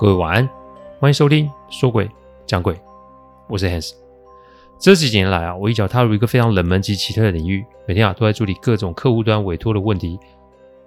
各位晚安，欢迎收听说鬼讲鬼，我是 Hans。这几年来啊，我一脚踏入一个非常冷门及奇特的领域，每天啊都在处理各种客户端委托的问题。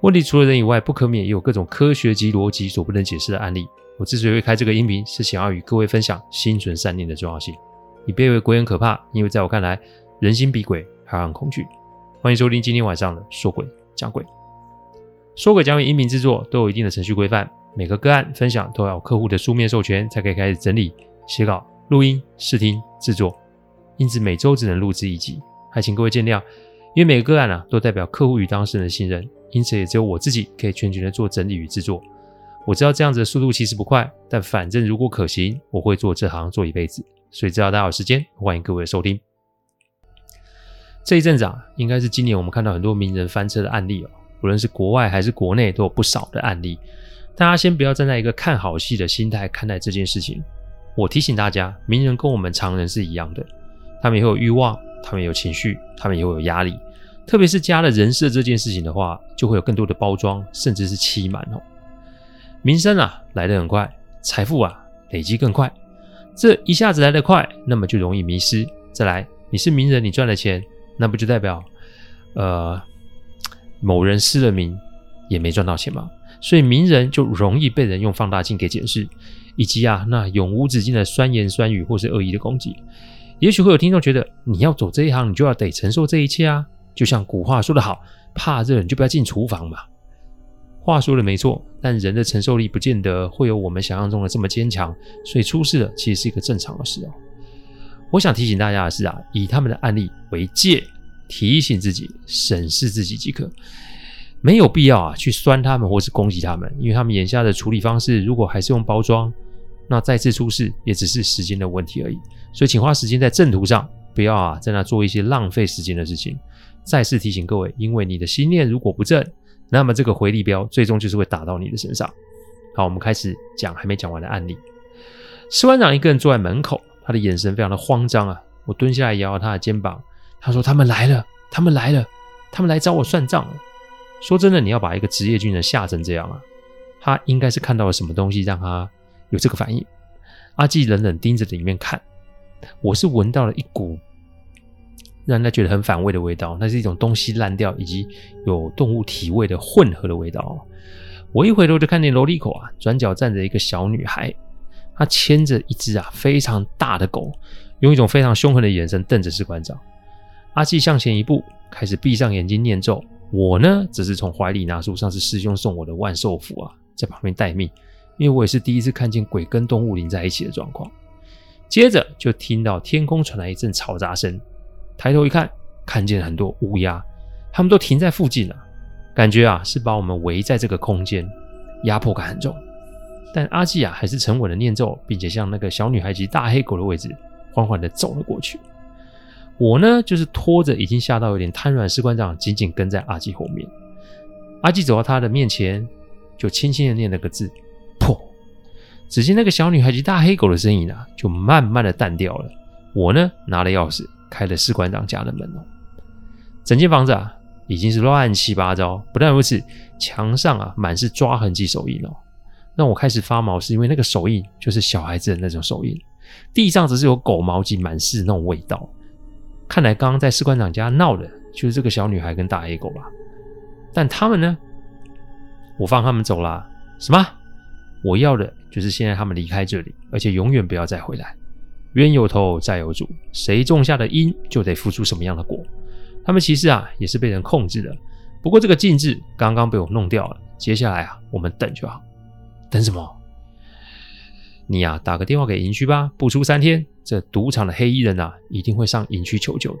问题除了人以外，不可免也有各种科学及逻辑所不能解释的案例。我之所以会开这个音频，是想要与各位分享心存善念的重要性。你别以为鬼很可怕，因为在我看来，人心比鬼还很恐惧。欢迎收听今天晚上的说鬼讲鬼。说鬼讲鬼音频制作都有一定的程序规范。每个个案分享都要有客户的书面授权，才可以开始整理、写稿、录音、试听、制作，因此每周只能录制一集，还请各位见谅。因为每个个案啊，都代表客户与当事人的信任，因此也只有我自己可以全权的做整理与制作。我知道这样子的速度其实不快，但反正如果可行，我会做这行做一辈子。所以只要大家有时间，欢迎各位收听。这一阵子啊，应该是今年我们看到很多名人翻车的案例哦，无论是国外还是国内，都有不少的案例。大家先不要站在一个看好戏的心态看待这件事情。我提醒大家，名人跟我们常人是一样的，他们也会有欲望，他们也有情绪，他们也会有压力。特别是加了人设这件事情的话，就会有更多的包装，甚至是欺瞒哦。名声啊来得很快，财富啊累积更快。这一下子来得快，那么就容易迷失。再来，你是名人，你赚了钱，那不就代表呃某人失了名，也没赚到钱吗？所以名人就容易被人用放大镜给检视，以及啊那永无止境的酸言酸语或是恶意的攻击。也许会有听众觉得，你要走这一行，你就要得承受这一切啊。就像古话说得好，怕热你就不要进厨房嘛。话说的没错，但人的承受力不见得会有我们想象中的这么坚强，所以出事了其实是一个正常的事哦。我想提醒大家的是啊，以他们的案例为戒，提醒自己审视自己即可。没有必要啊，去酸他们或是攻击他们，因为他们眼下的处理方式，如果还是用包装，那再次出事也只是时间的问题而已。所以，请花时间在正途上，不要啊，在那做一些浪费时间的事情。再次提醒各位，因为你的心念如果不正，那么这个回力镖最终就是会打到你的身上。好，我们开始讲还没讲完的案例。士官长一个人坐在门口，他的眼神非常的慌张啊。我蹲下来摇摇他的肩膀，他说：“他们来了，他们来了，他们来找我算账了。”说真的，你要把一个职业军人吓成这样啊？他应该是看到了什么东西，让他有这个反应。阿纪冷冷盯着里面看，我是闻到了一股让人家觉得很反胃的味道，那是一种东西烂掉以及有动物体味的混合的味道。我一回头就看见楼梯口啊，转角站着一个小女孩，她牵着一只啊非常大的狗，用一种非常凶狠的眼神瞪着士官长。阿纪向前一步，开始闭上眼睛念咒。我呢，只是从怀里拿出上次师兄送我的万寿符啊，在旁边待命，因为我也是第一次看见鬼跟动物连在一起的状况。接着就听到天空传来一阵嘈杂声，抬头一看，看见很多乌鸦，他们都停在附近了，感觉啊是把我们围在这个空间，压迫感很重。但阿纪啊还是沉稳的念咒，并且向那个小女孩及大黑狗的位置缓缓的走了过去。我呢，就是拖着已经吓到有点瘫软士官长，紧紧跟在阿纪后面。阿纪走到他的面前，就轻轻的念了个字：“破。”只见那个小女孩及大黑狗的身影啊，就慢慢的淡掉了。我呢，拿了钥匙开了士官长家的门哦。整间房子啊，已经是乱七八糟。不但如此，墙上啊满是抓痕及手印哦。让我开始发毛，是因为那个手印就是小孩子的那种手印。地上只是有狗毛及满是那种味道。看来刚刚在士官长家闹的就是这个小女孩跟大黑狗吧？但他们呢？我放他们走了。什么？我要的就是现在他们离开这里，而且永远不要再回来。冤有头债有主，谁种下的因就得付出什么样的果。他们其实啊也是被人控制的，不过这个禁制刚刚被我弄掉了。接下来啊，我们等就好。等什么？你呀、啊，打个电话给营区吧，不出三天，这赌场的黑衣人啊，一定会上营区求救的。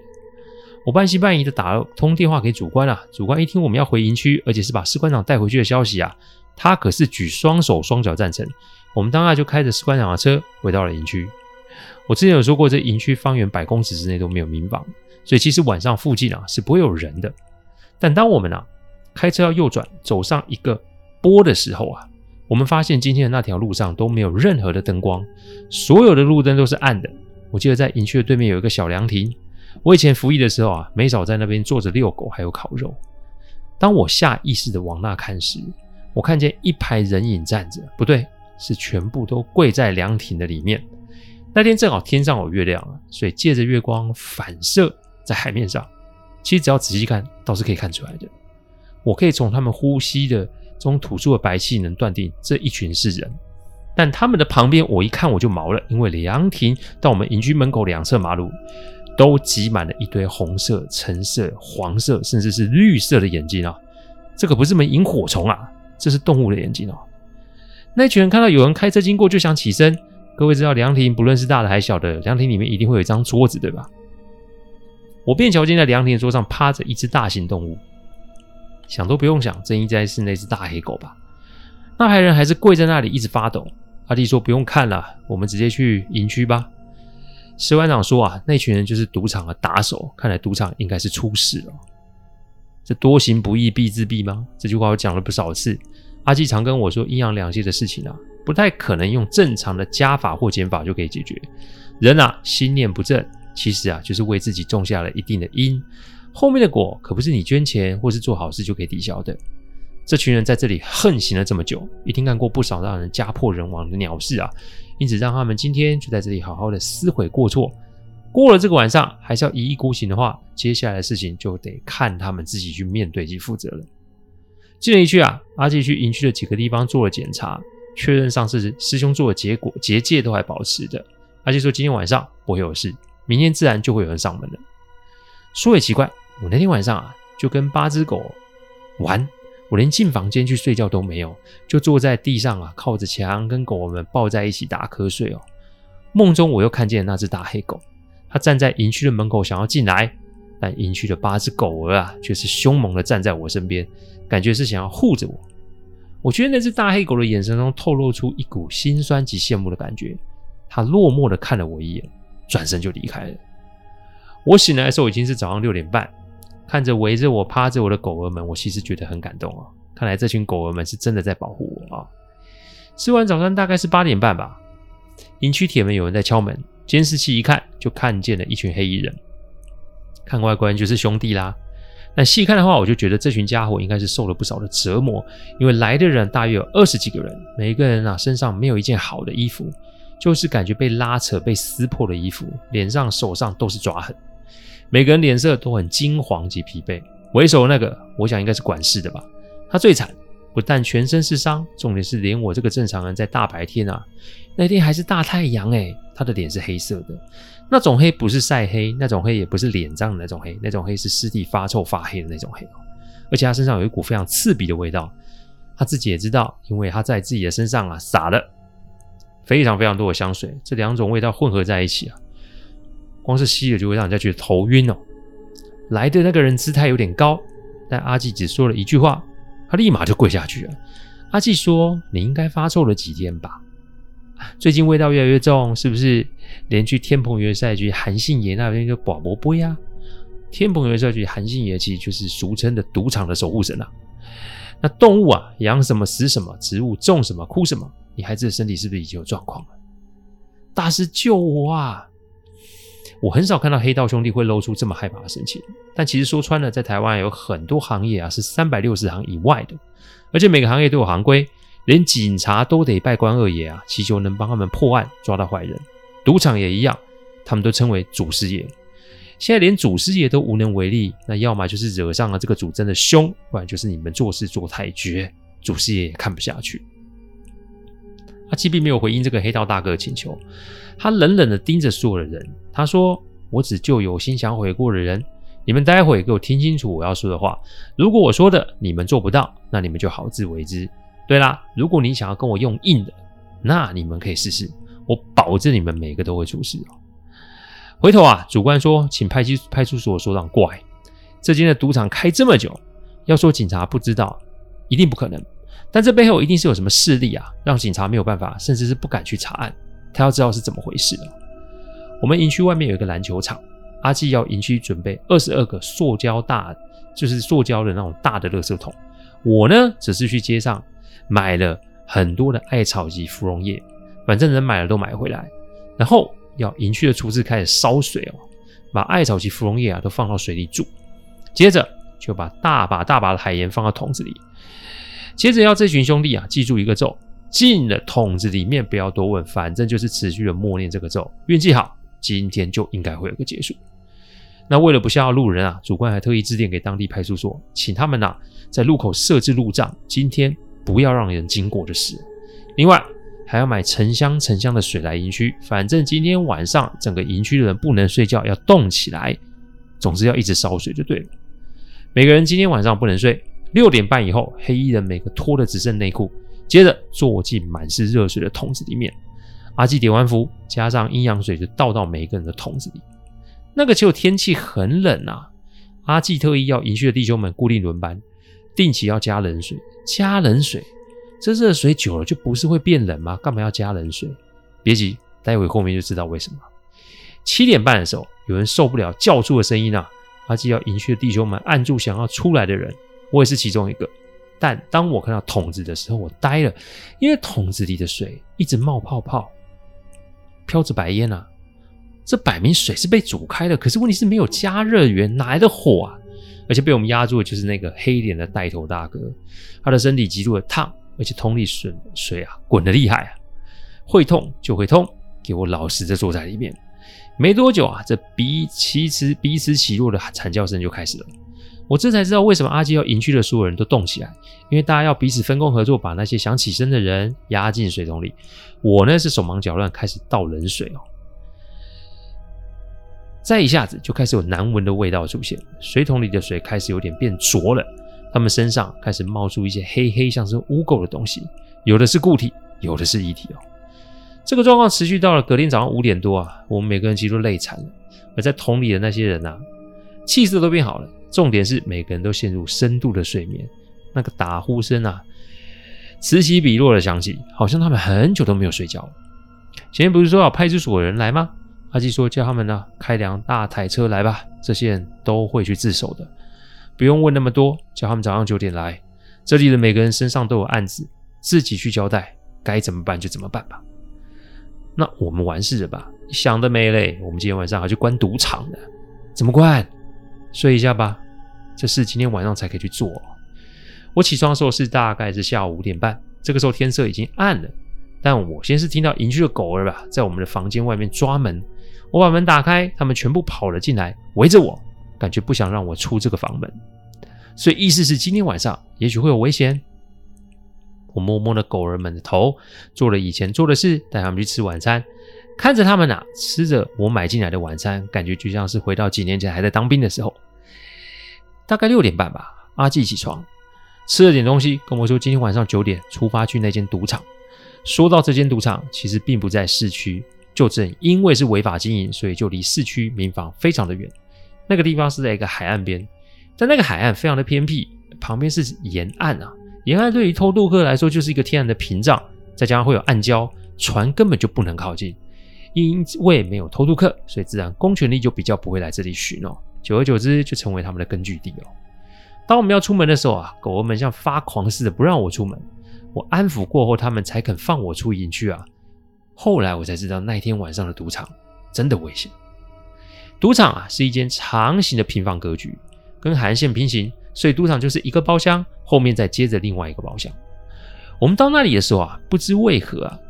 我半信半疑的打了通电话给主官啊，主官一听我们要回营区，而且是把士官长带回去的消息啊，他可是举双手双脚赞成。我们当下就开着士官长的车回到了营区。我之前有说过，这营区方圆百公尺之内都没有民房，所以其实晚上附近啊是不会有人的。但当我们啊开车要右转走上一个坡的时候啊。我们发现今天的那条路上都没有任何的灯光，所有的路灯都是暗的。我记得在营区的对面有一个小凉亭，我以前服役的时候啊，没少在那边坐着遛狗，还有烤肉。当我下意识的往那看时，我看见一排人影站着，不对，是全部都跪在凉亭的里面。那天正好天上有月亮啊，所以借着月光反射在海面上。其实只要仔细看，倒是可以看出来的。我可以从他们呼吸的中吐出的白气，能断定这一群是人。但他们的旁边，我一看我就毛了，因为凉亭到我们营区门口两侧马路，都挤满了一堆红色、橙色、黄色，甚至是绿色的眼睛啊！这可不是什么萤火虫啊，这是动物的眼睛哦。那群人看到有人开车经过，就想起身。各位知道凉亭不论是大的还小的，凉亭里面一定会有一张桌子，对吧？我便瞧见在凉亭的桌上趴着一只大型动物，想都不用想，这应该是那只大黑狗吧？那排人还是跪在那里一直发抖。阿弟说：“不用看了，我们直接去营区吧。”士官长说：“啊，那群人就是赌场的打手，看来赌场应该是出事了。这多行不义必自毙吗？这句话我讲了不少次。阿季常跟我说，阴阳两界的事情啊，不太可能用正常的加法或减法就可以解决。人啊，心念不正，其实啊，就是为自己种下了一定的因，后面的果可不是你捐钱或是做好事就可以抵消的。”这群人在这里横行了这么久，一定干过不少让人家破人亡的鸟事啊！因此，让他们今天就在这里好好的撕毁过错。过了这个晚上，还是要一意孤行的话，接下来的事情就得看他们自己去面对及负责了。进了一区啊，阿杰去营区的几个地方做了检查，确认上次师兄做的结果结界都还保持的。阿杰说今天晚上不会有事，明天自然就会有人上门了。说也奇怪，我那天晚上啊，就跟八只狗玩。我连进房间去睡觉都没有，就坐在地上啊，靠着墙跟狗们抱在一起打瞌睡哦。梦中我又看见那只大黑狗，它站在营区的门口想要进来，但营区的八只狗儿啊，却是凶猛的站在我身边，感觉是想要护着我。我觉得那只大黑狗的眼神中透露出一股心酸及羡慕的感觉，它落寞的看了我一眼，转身就离开了。我醒来的时候已经是早上六点半。看着围着我趴着我的狗儿们，我其实觉得很感动啊！看来这群狗儿们是真的在保护我啊！吃完早餐大概是八点半吧，营区铁门有人在敲门，监视器一看就看见了一群黑衣人，看外观就是兄弟啦。但细看的话，我就觉得这群家伙应该是受了不少的折磨，因为来的人大约有二十几个人，每一个人啊身上没有一件好的衣服，就是感觉被拉扯、被撕破的衣服，脸上、手上都是抓痕。每个人脸色都很金黄及疲惫。为首那个，我想应该是管事的吧。他最惨，不但全身是伤，重点是连我这个正常人在大白天啊，那天还是大太阳哎，他的脸是黑色的。那种黑不是晒黑，那种黑也不是脸脏的那种黑，那种黑是尸体发臭发黑的那种黑。而且他身上有一股非常刺鼻的味道，他自己也知道，因为他在自己的身上啊撒了非常非常多的香水，这两种味道混合在一起啊。光是吸了就会让人家觉得头晕哦。来的那个人姿态有点高，但阿季只说了一句话，他立马就跪下去了。阿季说：“你应该发臭了几天吧？最近味道越来越重，是不是？连去天蓬元帅局韩信爷那边就保不不呀？天蓬元帅局韩信爷其实就是俗称的赌场的守护神啊。那动物啊，养什么死什么，植物种什么枯什么。你孩子的身体是不是已经有状况了？大师救我啊！”我很少看到黑道兄弟会露出这么害怕的神情，但其实说穿了，在台湾有很多行业啊是三百六十行以外的，而且每个行业都有行规，连警察都得拜关二爷啊，祈求能帮他们破案抓到坏人。赌场也一样，他们都称为祖师爷。现在连祖师爷都无能为力，那要么就是惹上了这个主真的凶，不然就是你们做事做太绝，祖师爷也看不下去。阿七并没有回应这个黑道大哥的请求，他冷冷的盯着所有的人。他说：“我只救有心想悔过的人。你们待会给我听清楚我要说的话。如果我说的你们做不到，那你们就好自为之。对啦，如果你想要跟我用硬的，那你们可以试试。我保证你们每个都会出事哦。”回头啊，主官说：“请派出派出所所长过来。这间的赌场开这么久，要说警察不知道，一定不可能。”但这背后一定是有什么势力啊，让警察没有办法，甚至是不敢去查案。他要知道是怎么回事。我们营区外面有一个篮球场，阿季要营区准备二十二个塑胶大，就是塑胶的那种大的垃圾桶。我呢，只是去街上买了很多的艾草及芙蓉叶，反正能买的都买回来。然后要营区的厨师开始烧水哦，把艾草及芙蓉叶啊都放到水里煮，接着就把大把大把的海盐放到桶子里。接着要这群兄弟啊，记住一个咒：进了桶子里面，不要多问，反正就是持续的默念这个咒，运气好，今天就应该会有个结束。那为了不吓到路人啊，主官还特意致电给当地派出所，请他们呐、在路口设置路障，今天不要让人经过就是。另外还要买成箱成箱的水来营区，反正今天晚上整个营区的人不能睡觉，要动起来，总之要一直烧水就对了。每个人今天晚上不能睡，六点半以后，黑衣人每个脱的只剩内裤，接着坐进满是热水的桶子里面。阿纪点完符，加上阴阳水，就倒到每一个人的桶子里。那个时候天气很冷啊，阿纪特意要营区的弟兄们固定轮班，定期要加冷水。加冷水，这热水久了就不是会变冷吗？干嘛要加冷水？别急，待会后面就知道为什么。七点半的时候，有人受不了叫住的声音啊！阿纪要营区的弟兄们按住想要出来的人，我也是其中一个。但当我看到桶子的时候，我呆了，因为桶子里的水一直冒泡泡，飘着白烟啊。这摆明水是被煮开的，可是问题是没有加热源，哪来的火啊？而且被我们压住的就是那个黑脸的带头大哥，他的身体极度的烫，而且桶里水水啊滚得厉害啊，会痛就会痛，给我老实的坐在里面。没多久啊，这彼此彼此起落的惨叫声就开始了。我这才知道为什么阿基要营区的所有人都动起来，因为大家要彼此分工合作，把那些想起身的人压进水桶里。我呢是手忙脚乱，开始倒冷水哦。再一下子就开始有难闻的味道出现，水桶里的水开始有点变浊了，他们身上开始冒出一些黑黑像是污垢的东西，有的是固体，有的是液体哦。这个状况持续到了隔天早上五点多啊，我们每个人其实都累惨了，而在桶里的那些人啊，气色都变好了，重点是每个人都陷入深度的睡眠，那个打呼声啊，此起彼落的响起，好像他们很久都没有睡觉了。前面不是说要派出所的人来吗？阿基说：“叫他们呢，开辆大台车来吧。这些人都会去自首的，不用问那么多。叫他们早上九点来。这里的每个人身上都有案子，自己去交代，该怎么办就怎么办吧。那我们完事了吧？想得美嘞！我们今天晚上还去关赌场呢。怎么关？睡一下吧。这事今天晚上才可以去做。我起床的时候是大概是下午五点半，这个时候天色已经暗了。但我先是听到邻居的狗儿吧，在我们的房间外面抓门。”我把门打开，他们全部跑了进来，围着我，感觉不想让我出这个房门，所以意思是今天晚上也许会有危险。我摸摸了狗儿们的头，做了以前做的事，带他们去吃晚餐，看着他们呐吃着我买进来的晚餐，感觉就像是回到几年前还在当兵的时候。大概六点半吧，阿纪起床，吃了点东西，跟我说今天晚上九点出发去那间赌场。说到这间赌场，其实并不在市区。就正因为是违法经营，所以就离市区民房非常的远。那个地方是在一个海岸边，但那个海岸非常的偏僻，旁边是沿岸啊。沿岸对于偷渡客来说就是一个天然的屏障，再加上会有暗礁，船根本就不能靠近。因为没有偷渡客，所以自然公权力就比较不会来这里巡哦。久而久之，就成为他们的根据地哦。当我们要出门的时候啊，狗儿们像发狂似的不让我出门。我安抚过后，他们才肯放我出营去啊。后来我才知道，那天晚上的赌场真的危险。赌场啊，是一间长形的平房格局，跟海岸线平行，所以赌场就是一个包厢，后面再接着另外一个包厢。我们到那里的时候啊，不知为何啊，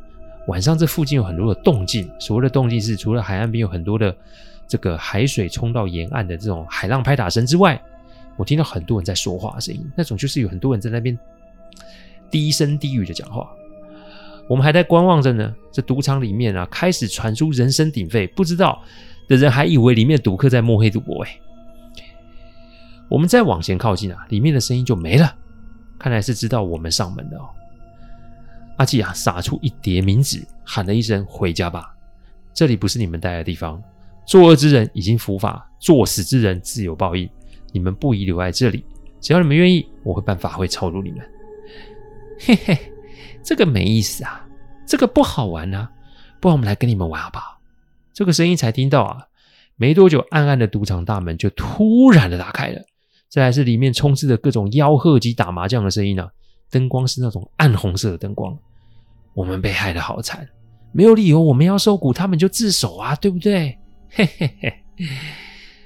晚上这附近有很多的动静。所谓的动静是，除了海岸边有很多的这个海水冲到沿岸的这种海浪拍打声之外，我听到很多人在说话的声音，那种就是有很多人在那边低声低语的讲话。我们还在观望着呢，这赌场里面啊，开始传出人声鼎沸，不知道的人还以为里面赌客在摸黑赌博哎。我们再往前靠近啊，里面的声音就没了，看来是知道我们上门的哦。阿纪啊，撒出一叠冥纸，喊了一声“回家吧”，这里不是你们待的地方。作恶之人已经伏法，作死之人自有报应。你们不宜留在这里，只要你们愿意，我会办法会超度你们。嘿嘿。这个没意思啊，这个不好玩啊，不然我们来跟你们玩好不好？这个声音才听到啊，没多久，暗暗的赌场大门就突然的打开了，再来是里面充斥着各种吆喝及打麻将的声音啊，灯光是那种暗红色的灯光，我们被害得好惨，没有理由我们要受苦，他们就自首啊，对不对？嘿嘿嘿，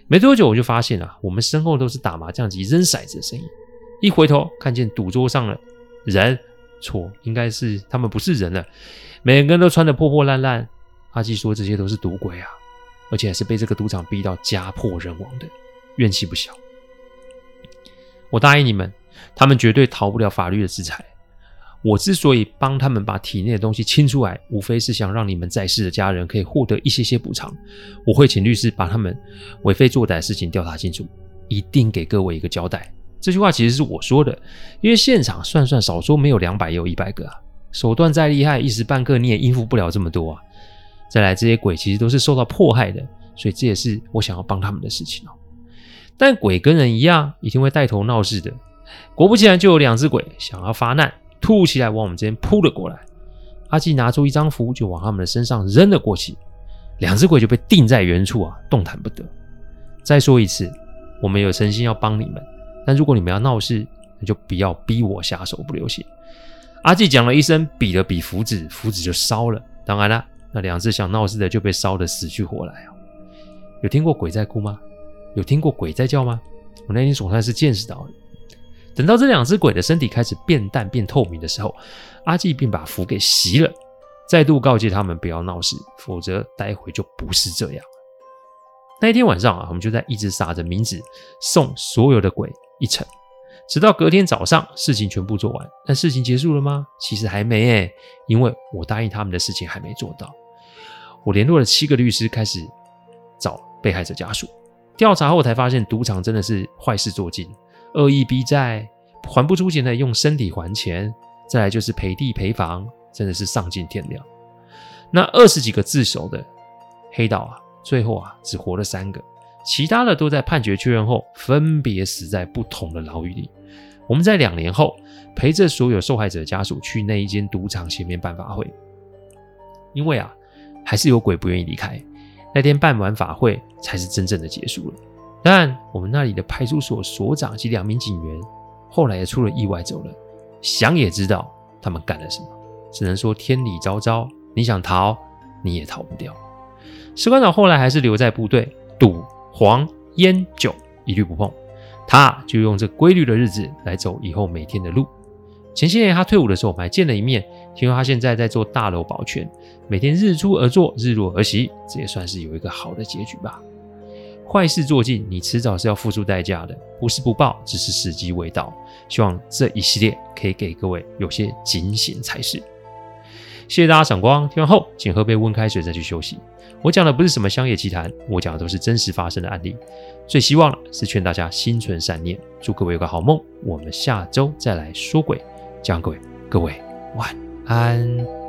没多久我就发现啊，我们身后都是打麻将机扔骰子的声音，一回头看见赌桌上了人。错，应该是他们不是人了，每个人都穿得破破烂烂。阿基说这些都是赌鬼啊，而且还是被这个赌场逼到家破人亡的，怨气不小。我答应你们，他们绝对逃不了法律的制裁。我之所以帮他们把体内的东西清出来，无非是想让你们在世的家人可以获得一些些补偿。我会请律师把他们为非作歹的事情调查清楚，一定给各位一个交代。这句话其实是我说的，因为现场算算少说没有两百也有一百个啊，手段再厉害，一时半刻你也应付不了这么多啊。再来，这些鬼其实都是受到迫害的，所以这也是我想要帮他们的事情哦。但鬼跟人一样，一定会带头闹事的。果不其然，就有两只鬼想要发难，突如其来往我们这边扑了过来。阿纪拿出一张符，就往他们的身上扔了过去，两只鬼就被定在原处啊，动弹不得。再说一次，我们有诚心要帮你们。但如果你们要闹事，那就不要逼我下手不流血。阿纪讲了一声，比了比符纸，符纸就烧了。当然了，那两只想闹事的就被烧得死去活来啊！有听过鬼在哭吗？有听过鬼在叫吗？我那天总算是见识到了。等到这两只鬼的身体开始变淡、变透明的时候，阿纪便把符给熄了，再度告诫他们不要闹事，否则待会就不是这样。那一天晚上啊，我们就在一直撒着冥纸，送所有的鬼一程，直到隔天早上，事情全部做完。但事情结束了吗？其实还没诶，因为我答应他们的事情还没做到。我联络了七个律师，开始找被害者家属调查后，才发现赌场真的是坏事做尽，恶意逼债，还不出钱的用身体还钱，再来就是赔地赔房，真的是丧尽天良。那二十几个自首的黑道啊。最后啊，只活了三个，其他的都在判决确认后分别死在不同的牢狱里。我们在两年后陪着所有受害者家属去那一间赌场前面办法会，因为啊，还是有鬼不愿意离开。那天办完法会才是真正的结束了。但我们那里的派出所所长及两名警员后来也出了意外走了。想也知道他们干了什么，只能说天理昭昭，你想逃你也逃不掉。士官长后来还是留在部队，赌、黄、烟、酒一律不碰。他就用这规律的日子来走以后每天的路。前些年他退伍的时候，我们还见了一面。听说他现在在做大楼保全，每天日出而作，日落而息，这也算是有一个好的结局吧。坏事做尽，你迟早是要付出代价的，不是不报，只是时机未到。希望这一系列可以给各位有些警醒才是。谢谢大家赏光，听完后请喝杯温开水再去休息。我讲的不是什么乡野奇谈，我讲的都是真实发生的案例。最希望是劝大家心存善念，祝各位有个好梦。我们下周再来说鬼讲鬼，各位晚安。